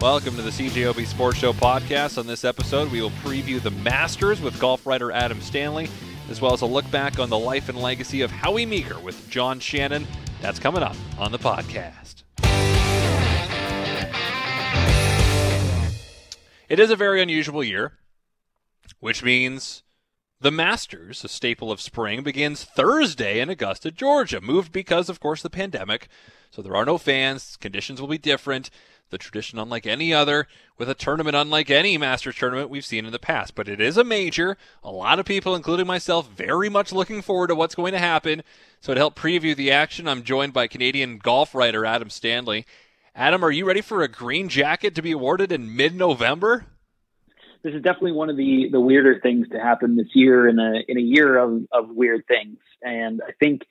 Welcome to the CJOB Sports Show podcast. On this episode, we will preview the Masters with golf writer Adam Stanley, as well as a look back on the life and legacy of Howie Meeker with John Shannon. That's coming up on the podcast. It is a very unusual year, which means the Masters, a staple of spring, begins Thursday in Augusta, Georgia. Moved because, of course, the pandemic. So there are no fans. Conditions will be different. The tradition unlike any other, with a tournament unlike any Masters tournament we've seen in the past. But it is a major. A lot of people, including myself, very much looking forward to what's going to happen. So to help preview the action, I'm joined by Canadian golf writer Adam Stanley. Adam, are you ready for a green jacket to be awarded in mid-November? this is definitely one of the the weirder things to happen this year in a in a year of of weird things. And I think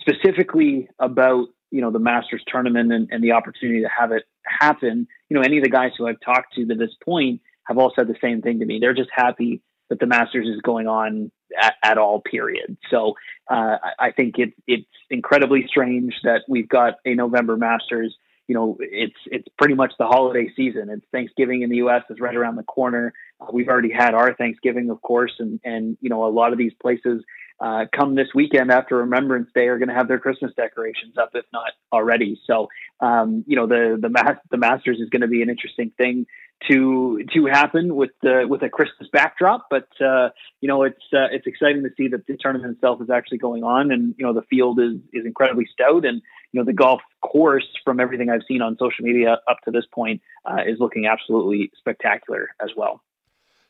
specifically about you know the Masters tournament and, and the opportunity to have it happen. You know, any of the guys who I've talked to to this point have all said the same thing to me. They're just happy that the Masters is going on at, at all. Period. So uh, I think it, it's incredibly strange that we've got a November Masters you know, it's it's pretty much the holiday season. It's Thanksgiving in the U.S. is right around the corner. Uh, we've already had our Thanksgiving, of course, and and you know a lot of these places uh, come this weekend after Remembrance Day are going to have their Christmas decorations up, if not already. So, um, you know, the the mas- the Masters is going to be an interesting thing to to happen with the with a Christmas backdrop. But uh, you know, it's uh, it's exciting to see that the tournament itself is actually going on, and you know, the field is is incredibly stout, and you know, the golf course from everything I've seen on social media up to this point uh, is looking absolutely spectacular as well.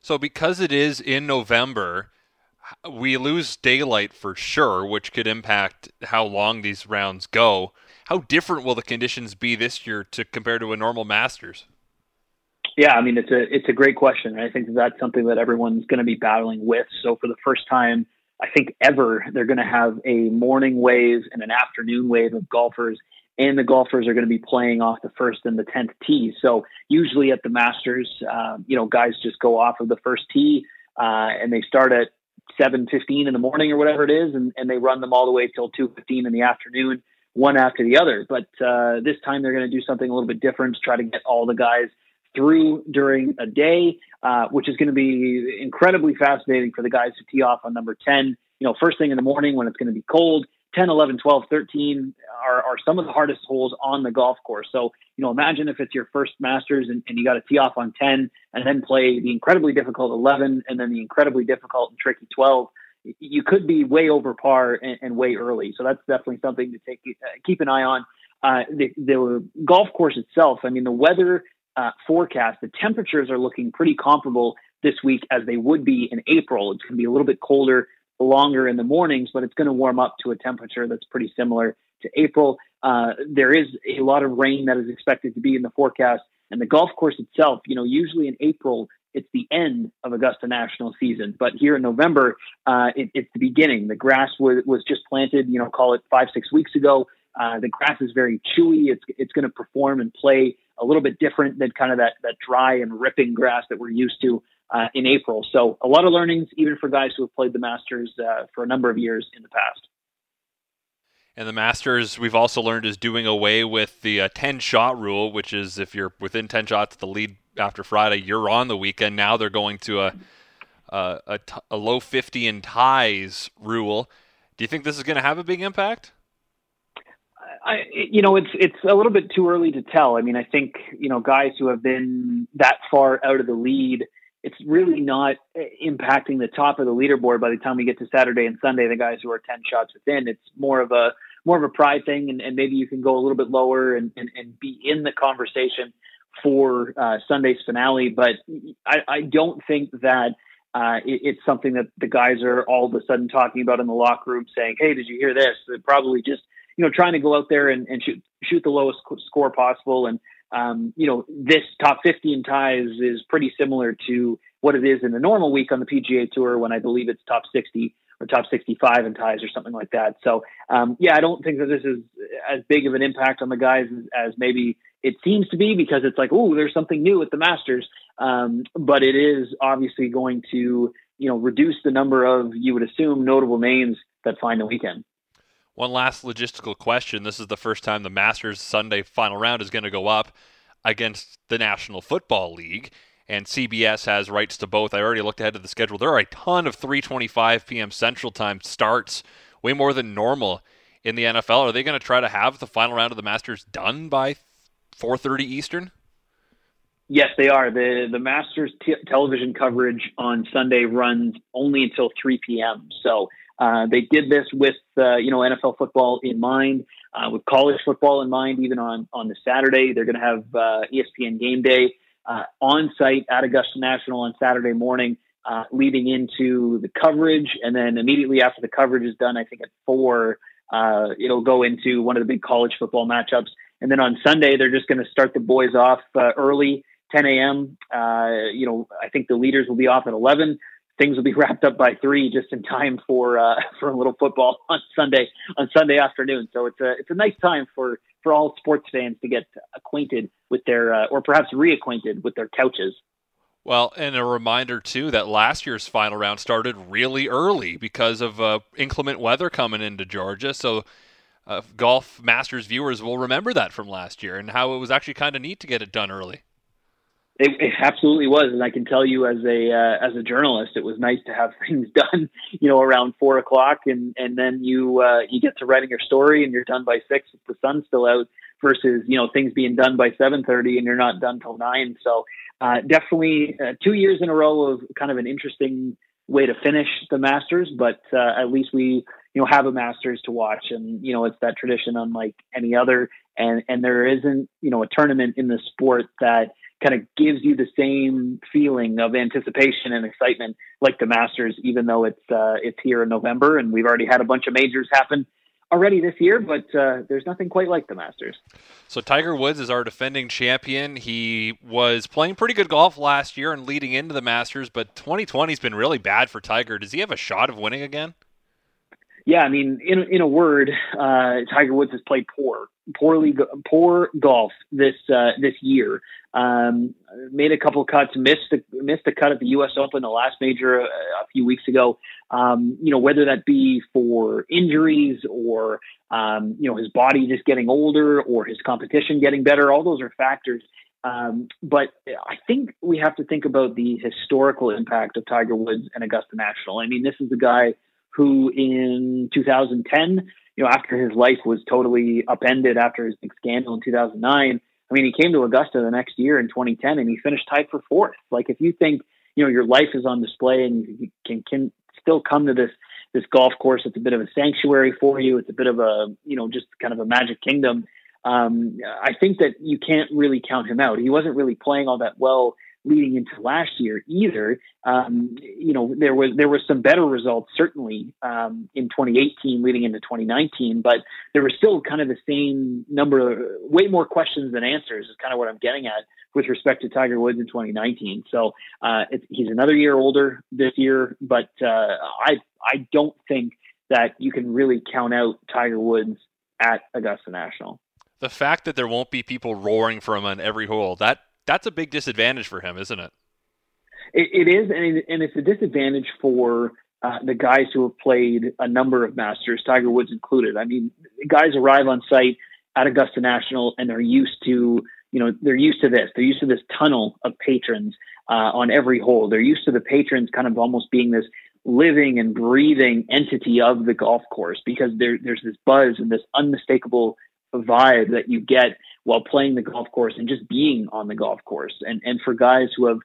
So, because it is in November, we lose daylight for sure, which could impact how long these rounds go. How different will the conditions be this year to compare to a normal Masters? Yeah, I mean it's a it's a great question. I think that's something that everyone's going to be battling with. So for the first time, I think ever, they're going to have a morning wave and an afternoon wave of golfers, and the golfers are going to be playing off the first and the tenth tee. So usually at the Masters, uh, you know, guys just go off of the first tee uh, and they start at seven fifteen in the morning or whatever it is, and, and they run them all the way till two fifteen in the afternoon, one after the other. But uh, this time they're going to do something a little bit different to try to get all the guys through during a day, uh, which is going to be incredibly fascinating for the guys to tee off on number 10. You know, first thing in the morning when it's going to be cold, 10, 11, 12, 13 are, are some of the hardest holes on the golf course. So, you know, imagine if it's your first Masters and, and you got to tee off on 10 and then play the incredibly difficult 11 and then the incredibly difficult and tricky 12. You could be way over par and, and way early. So that's definitely something to take uh, keep an eye on. Uh, the, the golf course itself, I mean, the weather uh, forecast, the temperatures are looking pretty comparable this week as they would be in April. It's going to be a little bit colder, longer in the mornings, but it's going to warm up to a temperature that's pretty similar to April. Uh, there is a lot of rain that is expected to be in the forecast, and the golf course itself, you know, usually in April it's the end of Augusta National season, but here in November, uh, it, it's the beginning. The grass was was just planted, you know, call it five six weeks ago. Uh, the grass is very chewy. It's it's going to perform and play a little bit different than kind of that that dry and ripping grass that we're used to uh, in April. So a lot of learnings, even for guys who have played the Masters uh, for a number of years in the past. And the Masters, we've also learned, is doing away with the uh, 10 shot rule, which is if you're within 10 shots of the lead after Friday, you're on the weekend. Now they're going to a, a, a, t- a low 50 in ties rule. Do you think this is going to have a big impact? I, you know, it's it's a little bit too early to tell. I mean, I think you know guys who have been that far out of the lead, it's really not impacting the top of the leaderboard by the time we get to Saturday and Sunday. The guys who are ten shots within, it's more of a more of a pride thing, and, and maybe you can go a little bit lower and, and, and be in the conversation for uh, Sunday's finale. But I, I don't think that uh, it, it's something that the guys are all of a sudden talking about in the locker room, saying, "Hey, did you hear this?" They're probably just you know, trying to go out there and, and shoot shoot the lowest score possible. And um, you know, this top 50 in ties is pretty similar to what it is in the normal week on the PGA Tour when I believe it's top 60 or top 65 in ties or something like that. So um, yeah, I don't think that this is as big of an impact on the guys as, as maybe it seems to be because it's like, oh, there's something new at the Masters. Um, but it is obviously going to you know reduce the number of you would assume notable names that find the weekend. One last logistical question. This is the first time the Masters Sunday final round is going to go up. against the National Football League, and CBS has rights to both. I already looked ahead to the schedule. There are a ton of 3:25 p.m. Central Time starts, way more than normal in the NFL. Are they going to try to have the final round of the Masters done by 4:30 Eastern? Yes, they are. the The Masters t- television coverage on Sunday runs only until 3 p.m. So uh, they did this with uh, you know NFL football in mind, uh, with college football in mind. Even on on the Saturday, they're going to have uh, ESPN Game Day uh, on site at Augusta National on Saturday morning, uh, leading into the coverage, and then immediately after the coverage is done, I think at four, it'll go into one of the big college football matchups. And then on Sunday, they're just going to start the boys off early 10 a.m. Uh, you know, I think the leaders will be off at 11. Things will be wrapped up by three, just in time for uh, for a little football on Sunday on Sunday afternoon. So it's a it's a nice time for for all sports fans to get acquainted with their uh, or perhaps reacquainted with their couches. Well, and a reminder too that last year's final round started really early because of uh, inclement weather coming into Georgia. So uh, golf Masters viewers will remember that from last year and how it was actually kind of neat to get it done early. It, it, absolutely was, and I can tell you as a uh, as a journalist, it was nice to have things done, you know, around four o'clock, and and then you uh, you get to writing your story, and you're done by six if the sun's still out, versus you know things being done by seven thirty, and you're not done till nine. So uh, definitely uh, two years in a row of kind of an interesting way to finish the Masters, but uh, at least we you know have a Masters to watch, and you know it's that tradition unlike any other, and and there isn't you know a tournament in the sport that kind of gives you the same feeling of anticipation and excitement like the Masters, even though it's uh, it's here in November and we've already had a bunch of majors happen already this year, but uh, there's nothing quite like the Masters. So Tiger Woods is our defending champion. He was playing pretty good golf last year and leading into the Masters, but 2020 has been really bad for Tiger. Does he have a shot of winning again? Yeah, I mean, in in a word, uh, Tiger Woods has played poor, poorly, poor golf this uh, this year. Um, made a couple cuts, missed the, missed the cut at the U.S. Open, the last major uh, a few weeks ago. Um, you know, whether that be for injuries or um, you know his body just getting older or his competition getting better, all those are factors. Um, but I think we have to think about the historical impact of Tiger Woods and Augusta National. I mean, this is a guy who in 2010, you know, after his life was totally upended after his big scandal in 2009, I mean, he came to Augusta the next year in 2010 and he finished tied for fourth. Like, if you think, you know, your life is on display and you can, can still come to this, this golf course, it's a bit of a sanctuary for you. It's a bit of a, you know, just kind of a magic kingdom. Um, I think that you can't really count him out. He wasn't really playing all that well leading into last year either. Um, you know, there was there was some better results certainly um, in 2018 leading into 2019, but there was still kind of the same number, way more questions than answers is kind of what I'm getting at with respect to Tiger Woods in 2019. So uh, he's another year older this year, but uh, I I don't think that you can really count out Tiger Woods at Augusta National. The fact that there won't be people roaring for him on every hole that that's a big disadvantage for him, isn't it? it, it is, and, it, and it's a disadvantage for uh, the guys who have played a number of Masters, Tiger Woods included. I mean, guys arrive on site at Augusta National and they're used to, you know, they're used to this. They're used to this tunnel of patrons uh, on every hole. They're used to the patrons kind of almost being this living and breathing entity of the golf course because there, there's this buzz and this unmistakable vibe that you get while playing the golf course and just being on the golf course. And and for guys who have,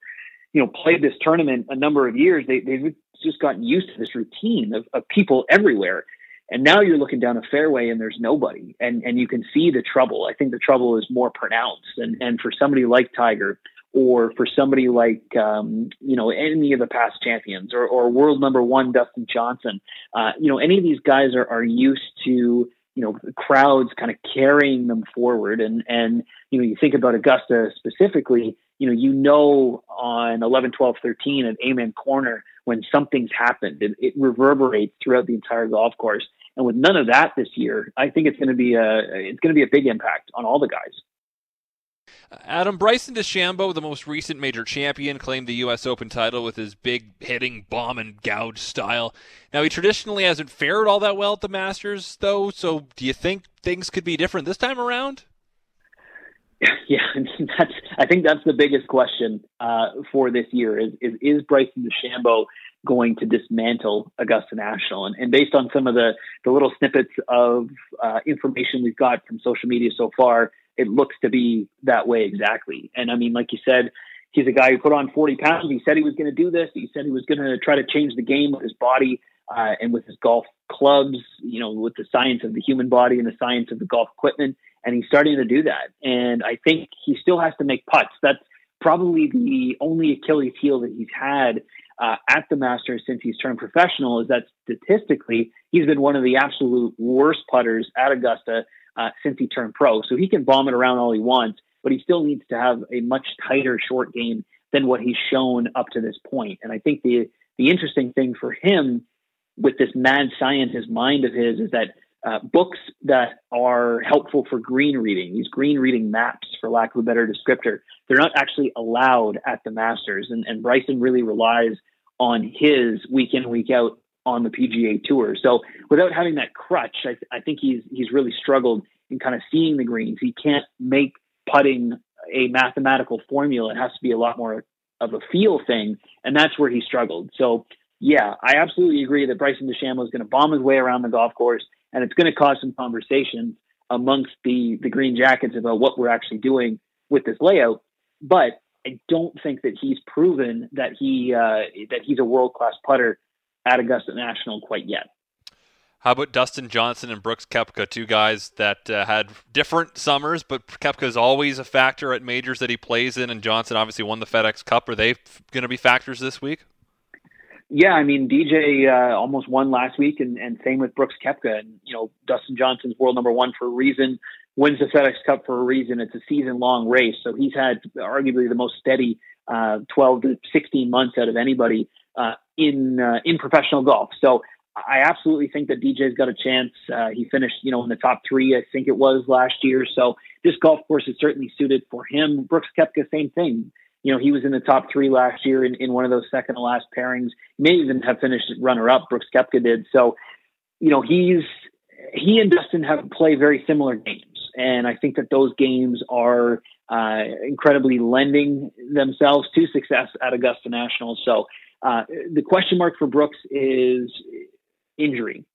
you know, played this tournament a number of years, they they've just gotten used to this routine of, of people everywhere. And now you're looking down a fairway and there's nobody, and and you can see the trouble. I think the trouble is more pronounced. And and for somebody like Tiger, or for somebody like um, you know any of the past champions, or or world number one Dustin Johnson, uh, you know any of these guys are are used to you know crowds kind of carrying them forward. And and you know you think about augusta specifically you know you know on 11 12 13 at amen corner when something's happened it, it reverberates throughout the entire golf course. And with none of that this year i think it's going to be a it's going to be a big impact on all the guys Adam Bryson DeChambeau, the most recent major champion, claimed the U.S. Open title with his big hitting bomb and gouge style. Now, he traditionally hasn't fared all that well at the Masters, though. So, do you think things could be different this time around? Yeah, that's. I think that's the biggest question uh, for this year is, is is Bryson DeChambeau going to dismantle Augusta National? And, and based on some of the the little snippets of uh, information we've got from social media so far, it looks to be that way exactly. And I mean, like you said, he's a guy who put on 40 pounds. He said he was going to do this. He said he was going to try to change the game with his body uh, and with his golf clubs, you know, with the science of the human body and the science of the golf equipment. And he's starting to do that. And I think he still has to make putts. That's probably the only Achilles heel that he's had uh, at the Masters since he's turned professional is that statistically he's been one of the absolute worst putters at Augusta uh, since he turned pro. So he can bomb it around all he wants, but he still needs to have a much tighter short game than what he's shown up to this point. And I think the the interesting thing for him with this mad scientist mind of his is that uh, books that are helpful for green reading, these green reading maps, for lack of a better descriptor, they're not actually allowed at the Masters. And, and Bryson really relies on his week in, week out on the PGA Tour. So without having that crutch, I, I think he's he's really struggled in kind of seeing the greens. He can't make putting a mathematical formula. It has to be a lot more of a feel thing, and that's where he struggled. So yeah, I absolutely agree that Bryson DeChambeau is going to bomb his way around the golf course, and it's going to cause some conversations amongst the the Green Jackets about what we're actually doing with this layout. But I don't think that he's proven that he uh, that he's a world class putter at Augusta National quite yet. How about Dustin Johnson and Brooks Koepka, two guys that uh, had different summers, but Koepka is always a factor at majors that he plays in, and Johnson obviously won the FedEx Cup. Are they f- going to be factors this week? Yeah, I mean DJ uh, almost won last week, and, and same with Brooks Koepka. And you know Dustin Johnson's world number one for a reason, wins the FedEx Cup for a reason. It's a season long race, so he's had arguably the most steady uh, 12 to 16 months out of anybody uh, in uh, in professional golf. So I absolutely think that DJ's got a chance. Uh, he finished, you know, in the top three, I think it was last year. So this golf course is certainly suited for him. Brooks Koepka, same thing you know, he was in the top three last year in, in one of those second to last pairings. He may even have finished runner up. Brooks Koepka did. So, you know, he's he and Dustin have play very similar games, and I think that those games are uh, incredibly lending themselves to success at Augusta National. So, uh, the question mark for Brooks is injury.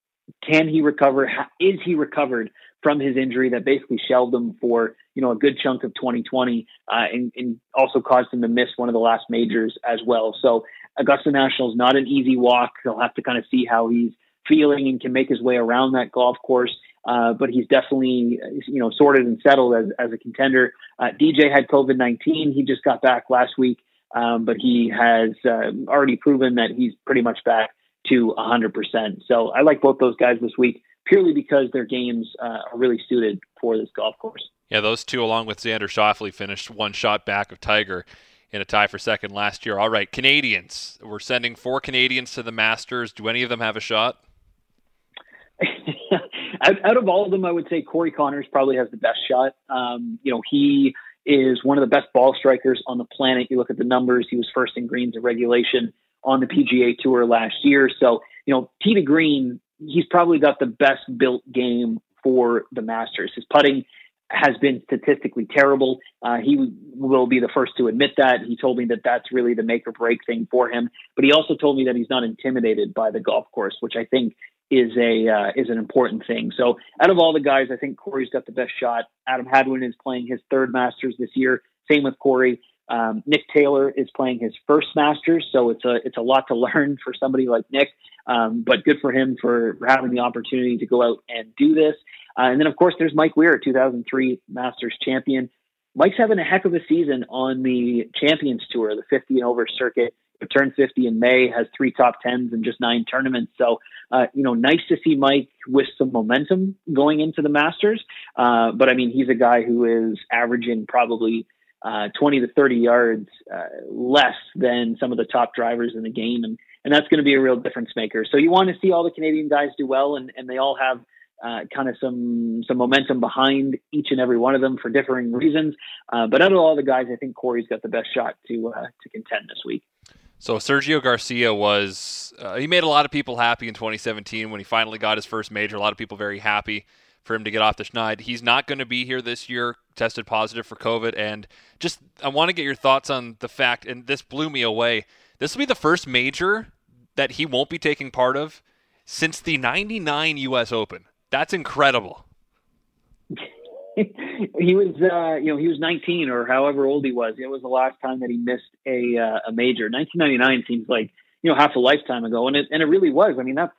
Can he recover? Is he recovered from his injury that basically shelved him for you know a good chunk of 2020 uh, and, and, also caused him to miss one of the last majors as well. So Augusta National is not an easy walk. He'll have to kind of see how he's feeling and can make his way around that golf course. Uh, but he's definitely you know sorted and settled as, as a contender. Uh, DJ had COVID 19. He just got back last week, um, but he has uh, already proven that he's pretty much back to 100%. So I like both those guys this week purely because their games uh, are really suited for this golf course. Yeah, those two, along with Xander Schauffele, finished one shot back of Tiger in a tie for second last year. All right, Canadians. We're sending four Canadians to the Masters. Do any of them have a shot? out, out, of all of them, I would say Corey Conners probably has the best shot. Um, you know, he is one of the best ball strikers on the planet. You look at the numbers; he was first in greens in regulation on the PGA Tour last year. So, you know, tee to green he's probably got the best built game for the Masters. His putting has been statistically terrible. Uh, he will be the first to admit that. He told me that that's really the make or break thing for him. But he also told me that he's not intimidated by the golf course, which I think is a uh, is an important thing. So out of all the guys, I think Corey's got the best shot. Adam Hadwin is playing his third Masters this year. Same with Corey. Um, Nick Taylor is playing his first Masters, so it's a it's a lot to learn for somebody like Nick. Um, but good for him for having the opportunity to go out and do this. Uh, and then of course there's Mike Weir, 2003 Masters champion. Mike's having a heck of a season on the Champions Tour, the 50 and over circuit. He turned 50 in May, has three top tens and just nine tournaments. So, uh, you know, nice to see Mike with some momentum going into the Masters. Uh, but I mean, he's a guy who is averaging probably uh, 20 to 30 yards uh, less than some of the top drivers in the game. And, and that's going to be a real difference maker. So you want to see all the Canadian guys do well, and, and they all have uh, kind of some some momentum behind each and every one of them for differing reasons. Uh, but out of all the guys, I think Corey's got the best shot to uh, to contend this week. So Sergio Garcia was uh, he made a lot of people happy in 2017 when he finally got his first major. A lot of people very happy for him to get off the schneid. He's not going to be here this year, tested positive for COVID. And just, I want to get your thoughts on the fact, and this blew me away. This will be the first major that he won't be taking part of since the 99 U.S. Open. That's incredible. he was, uh, you know, he was 19 or however old he was. It was the last time that he missed a uh, a major. 1999 seems like you know half a lifetime ago, and it and it really was. I mean, that's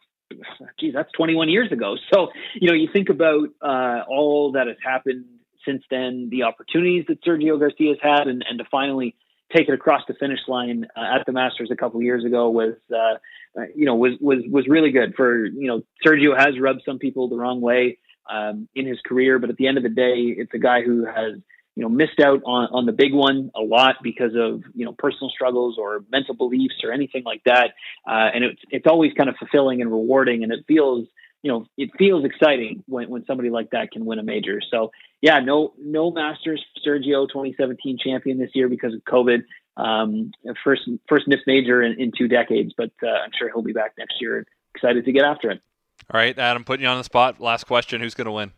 geez, that's 21 years ago. So you know, you think about uh, all that has happened since then, the opportunities that Sergio Garcia's had, and and to finally take it across the finish line uh, at the Masters a couple of years ago was, uh, uh, you know, was was was really good. For you know, Sergio has rubbed some people the wrong way um, in his career, but at the end of the day, it's a guy who has you know missed out on on the big one a lot because of you know personal struggles or mental beliefs or anything like that. Uh, and it's it's always kind of fulfilling and rewarding, and it feels you know it feels exciting when when somebody like that can win a major. So yeah, no no Masters Sergio 2017 champion this year because of COVID. Um, first first missed major in, in two decades, but uh, I'm sure he'll be back next year. Excited to get after it. All right, Adam, putting you on the spot. Last question: Who's going to win?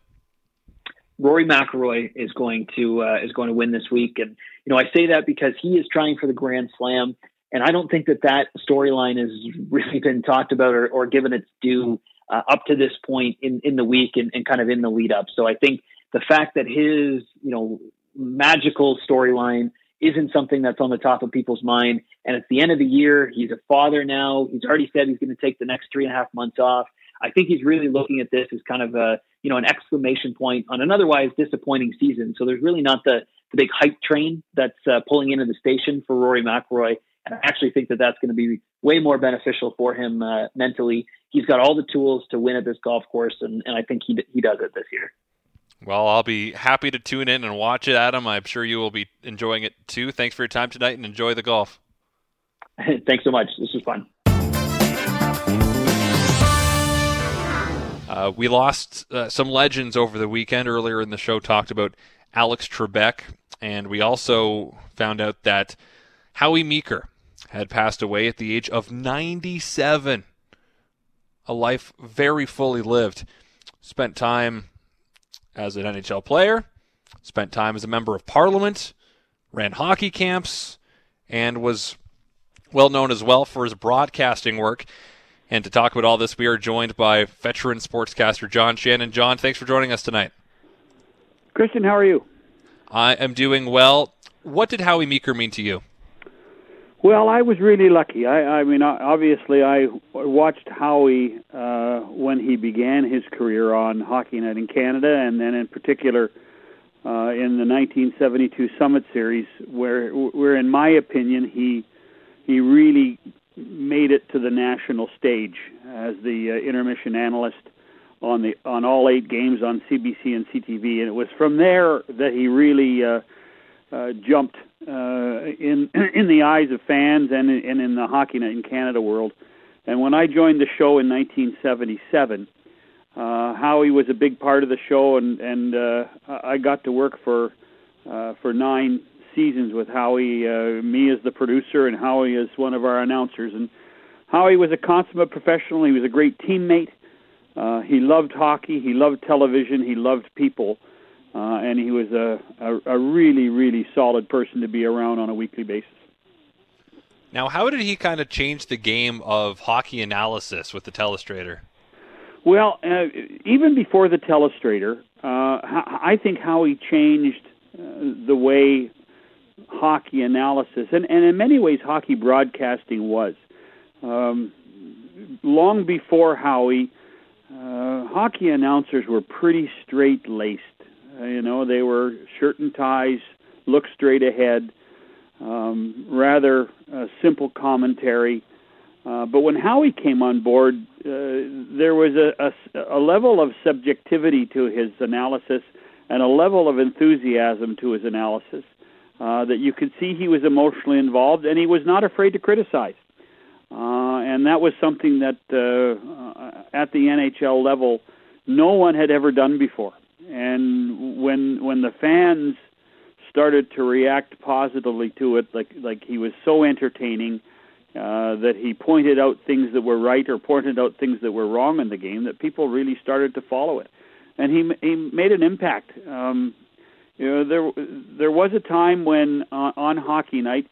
Rory McIlroy is going to uh, is going to win this week, and you know I say that because he is trying for the Grand Slam, and I don't think that that storyline has really been talked about or, or given its due uh, up to this point in in the week and, and kind of in the lead up. So I think the fact that his you know magical storyline isn't something that's on the top of people's mind, and it's the end of the year. He's a father now. He's already said he's going to take the next three and a half months off. I think he's really looking at this as kind of a you know an exclamation point on an otherwise disappointing season. So there's really not the the big hype train that's uh, pulling into the station for Rory McIlroy, and I actually think that that's going to be way more beneficial for him uh, mentally. He's got all the tools to win at this golf course, and, and I think he he does it this year. Well, I'll be happy to tune in and watch it, Adam. I'm sure you will be enjoying it too. Thanks for your time tonight and enjoy the golf. Thanks so much. This was fun. Uh, we lost uh, some legends over the weekend. Earlier in the show, talked about Alex Trebek, and we also found out that Howie Meeker had passed away at the age of 97. A life very fully lived. Spent time as an NHL player, spent time as a member of parliament, ran hockey camps, and was well known as well for his broadcasting work. And to talk about all this, we are joined by veteran sportscaster John Shannon. John, thanks for joining us tonight. Christian, how are you? I am doing well. What did Howie Meeker mean to you? Well, I was really lucky. I, I mean, obviously, I watched Howie uh, when he began his career on Hockey Night in Canada, and then in particular uh, in the 1972 Summit Series, where, where, in my opinion, he he really made it to the national stage as the uh, intermission analyst on the on all eight games on CBC and CTV, and it was from there that he really uh, uh, jumped uh, in in the eyes of fans and in, and in the hockey in Canada world. And when I joined the show in 1977, uh, Howie was a big part of the show, and and uh, I got to work for uh, for nine seasons with Howie, uh, me as the producer, and Howie as one of our announcers. And Howie was a consummate professional. He was a great teammate. Uh, he loved hockey. He loved television. He loved people. Uh, and he was a, a, a really, really solid person to be around on a weekly basis. Now, how did he kind of change the game of hockey analysis with the telestrator? Well, uh, even before the telestrator, uh, I think how he changed uh, the way hockey analysis, and, and in many ways, hockey broadcasting was. Um, long before Howie, uh, hockey announcers were pretty straight laced. Uh, you know, they were shirt and ties, look straight ahead, um, rather uh, simple commentary. Uh, but when Howie came on board, uh, there was a, a, a level of subjectivity to his analysis and a level of enthusiasm to his analysis uh, that you could see he was emotionally involved and he was not afraid to criticize. Uh, and that was something that uh, at the NHL level no one had ever done before. And when when the fans started to react positively to it, like like he was so entertaining uh, that he pointed out things that were right or pointed out things that were wrong in the game, that people really started to follow it. and he he made an impact. Um, you know, there there was a time when uh, on hockey night,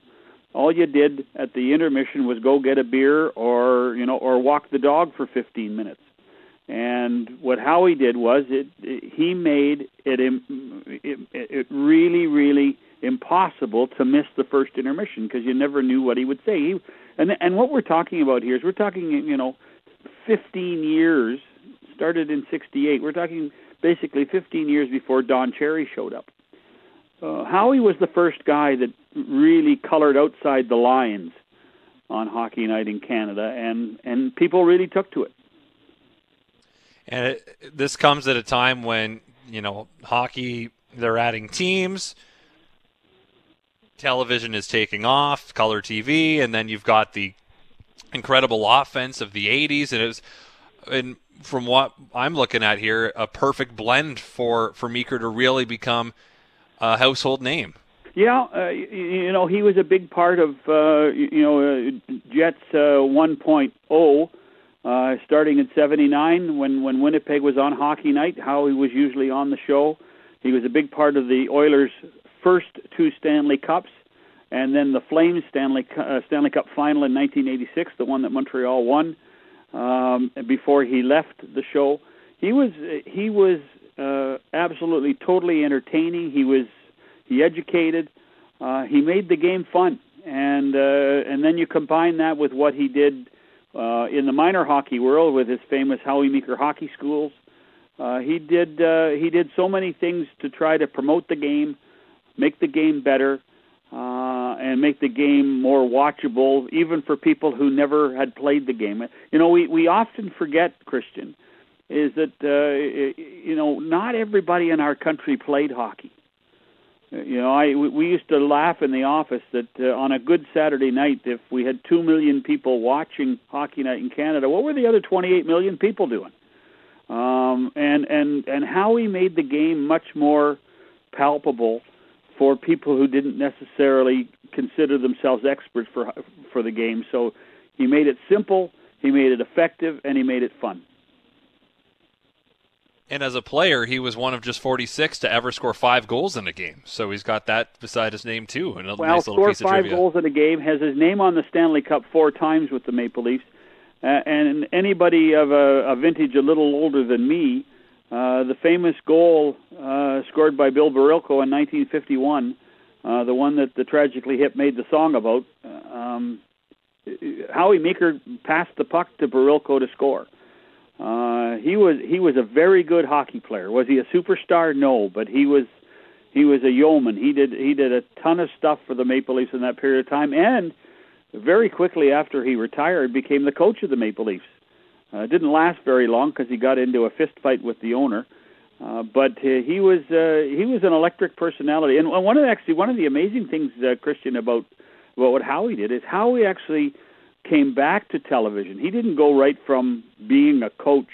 all you did at the intermission was go get a beer or you know or walk the dog for 15 minutes. And what Howie did was it, it he made it, it it really really impossible to miss the first intermission because you never knew what he would say. He, and and what we're talking about here is we're talking you know 15 years started in 68. We're talking basically 15 years before Don Cherry showed up. Uh, Howie was the first guy that really colored outside the lines on Hockey Night in Canada, and and people really took to it. And it, this comes at a time when you know hockey they're adding teams, television is taking off, color TV, and then you've got the incredible offense of the '80s, and it was and from what I'm looking at here, a perfect blend for for Meeker to really become a household name. Yeah, uh, you know he was a big part of uh, you know uh, Jets uh, 1.0, uh, starting in '79 when when Winnipeg was on Hockey Night. Howie was usually on the show. He was a big part of the Oilers' first two Stanley Cups, and then the Flames Stanley uh, Stanley Cup final in 1986, the one that Montreal won um, before he left the show. He was he was uh, absolutely totally entertaining. He was he educated. Uh, he made the game fun, and uh, and then you combine that with what he did uh, in the minor hockey world with his famous Howie Meeker hockey schools. Uh, he did uh, he did so many things to try to promote the game, make the game better, uh, and make the game more watchable, even for people who never had played the game. You know, we we often forget Christian is that uh, you know not everybody in our country played hockey. You know, I we used to laugh in the office that uh, on a good Saturday night, if we had two million people watching Hockey Night in Canada, what were the other 28 million people doing? Um, and and and how he made the game much more palpable for people who didn't necessarily consider themselves experts for for the game. So he made it simple, he made it effective, and he made it fun. And as a player, he was one of just 46 to ever score five goals in a game. So he's got that beside his name too. And a well, nice little piece of five goals in a game has his name on the Stanley Cup four times with the Maple Leafs. Uh, and anybody of a, a vintage a little older than me uh, the famous goal uh, scored by Bill Barilko in 1951, uh, the one that the Tragically Hip made the song about, uh, um, Howie Meeker passed the puck to Barilko to score. Uh, he was he was a very good hockey player. Was he a superstar? No, but he was he was a yeoman. He did he did a ton of stuff for the Maple Leafs in that period of time, and very quickly after he retired, became the coach of the Maple Leafs. Uh, didn't last very long because he got into a fist fight with the owner. Uh, but uh, he was uh, he was an electric personality, and one of the, actually one of the amazing things, uh, Christian, about about what Howie did is how he actually came back to television. He didn't go right from being a coach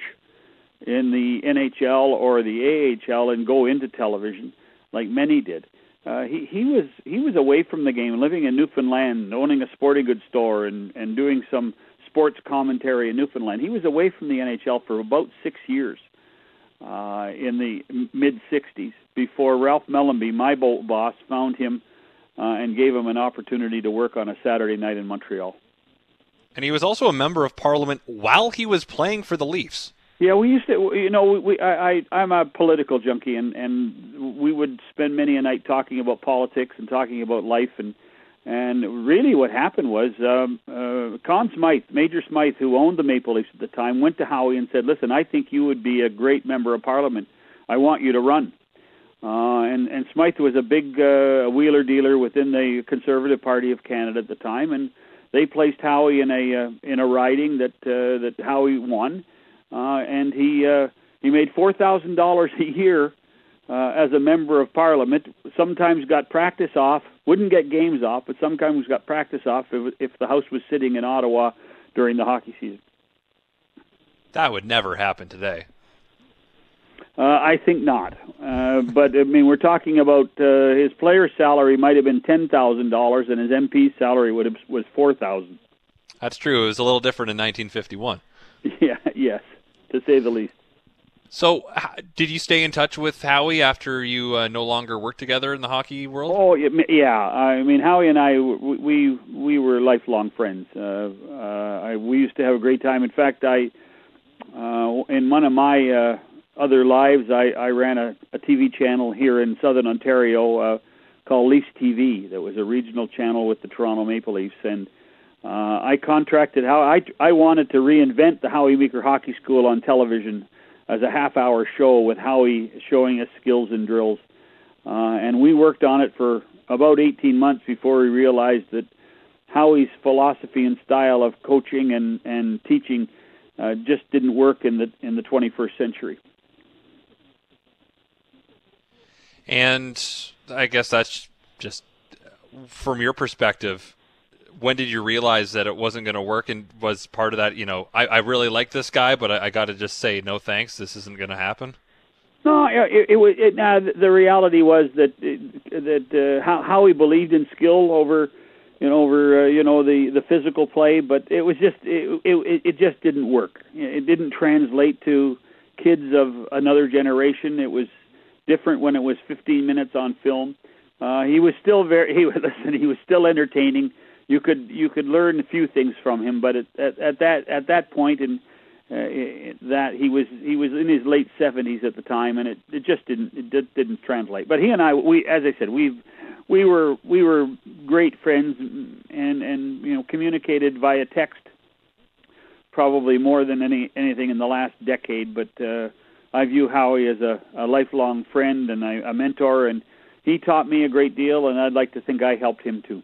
in the NHL or the AHL and go into television like many did. Uh, he he was he was away from the game, living in Newfoundland, owning a sporting goods store, and and doing some sports commentary in Newfoundland. He was away from the NHL for about six years uh, in the mid 60s before Ralph Mellanby, my boat boss, found him uh, and gave him an opportunity to work on a Saturday night in Montreal. And he was also a member of Parliament while he was playing for the Leafs. Yeah, we used to. You know, we I, I I'm a political junkie, and and we would spend many a night talking about politics and talking about life and and really, what happened was um, uh, Conn Smythe, Major Smythe, who owned the Maple Leafs at the time, went to Howie and said, "Listen, I think you would be a great member of Parliament. I want you to run." Uh, and and Smythe was a big uh, wheeler dealer within the Conservative Party of Canada at the time, and they placed Howie in a uh, in a riding that uh, that Howie won, uh, and he uh, he made four thousand dollars a year uh, as a member of Parliament. Sometimes got practice off, wouldn't get games off, but sometimes got practice off if, if the House was sitting in Ottawa during the hockey season. That would never happen today. Uh, I think not. Uh, but I mean, we're talking about uh, his player's salary might have been ten thousand dollars, and his MP's salary would have was four thousand. That's true. It was a little different in 1951. Yeah. Yes, to say the least. So, did you stay in touch with Howie after you uh, no longer worked together in the hockey world? Oh, yeah. I mean, Howie and I, we we were lifelong friends. Uh, uh, I, we used to have a great time. In fact, I, uh, in one of my uh, other lives, I, I ran a, a TV channel here in Southern Ontario uh, called Leafs TV. That was a regional channel with the Toronto Maple Leafs, and uh, I contracted how I I wanted to reinvent the Howie Meeker Hockey School on television as a half hour show with Howie showing us skills and drills. Uh, and we worked on it for about 18 months before we realized that Howie's philosophy and style of coaching and, and teaching uh, just didn't work in the in the 21st century. And I guess that's just from your perspective when did you realize that it wasn't going to work and was part of that you know i, I really like this guy but i, I got to just say no thanks this isn't going to happen? No it, was it, uh, the reality was that that uh, how how he believed in skill over you know over uh, you know the the physical play but it was just it, it it just didn't work. It didn't translate to kids of another generation. It was different when it was 15 minutes on film. Uh he was still very he listen he was still entertaining you could you could learn a few things from him, but at, at, at that at that point in uh, that he was he was in his late seventies at the time, and it, it just didn't it did, didn't translate. But he and I, we as I said, we we were we were great friends, and and you know communicated via text probably more than any anything in the last decade. But uh, I view Howie as a, a lifelong friend and a, a mentor, and he taught me a great deal, and I'd like to think I helped him too.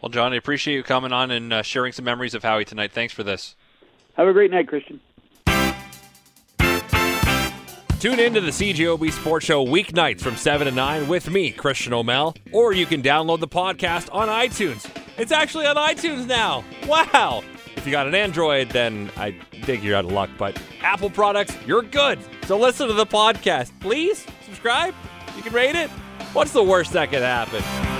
Well, John, I appreciate you coming on and uh, sharing some memories of Howie tonight. Thanks for this. Have a great night, Christian. Tune in to the CJOB Sports Show weeknights from 7 to 9 with me, Christian O'Mel, or you can download the podcast on iTunes. It's actually on iTunes now. Wow. If you got an Android, then I think you're out of luck, but Apple products, you're good. So listen to the podcast. Please subscribe. You can rate it. What's the worst that could happen?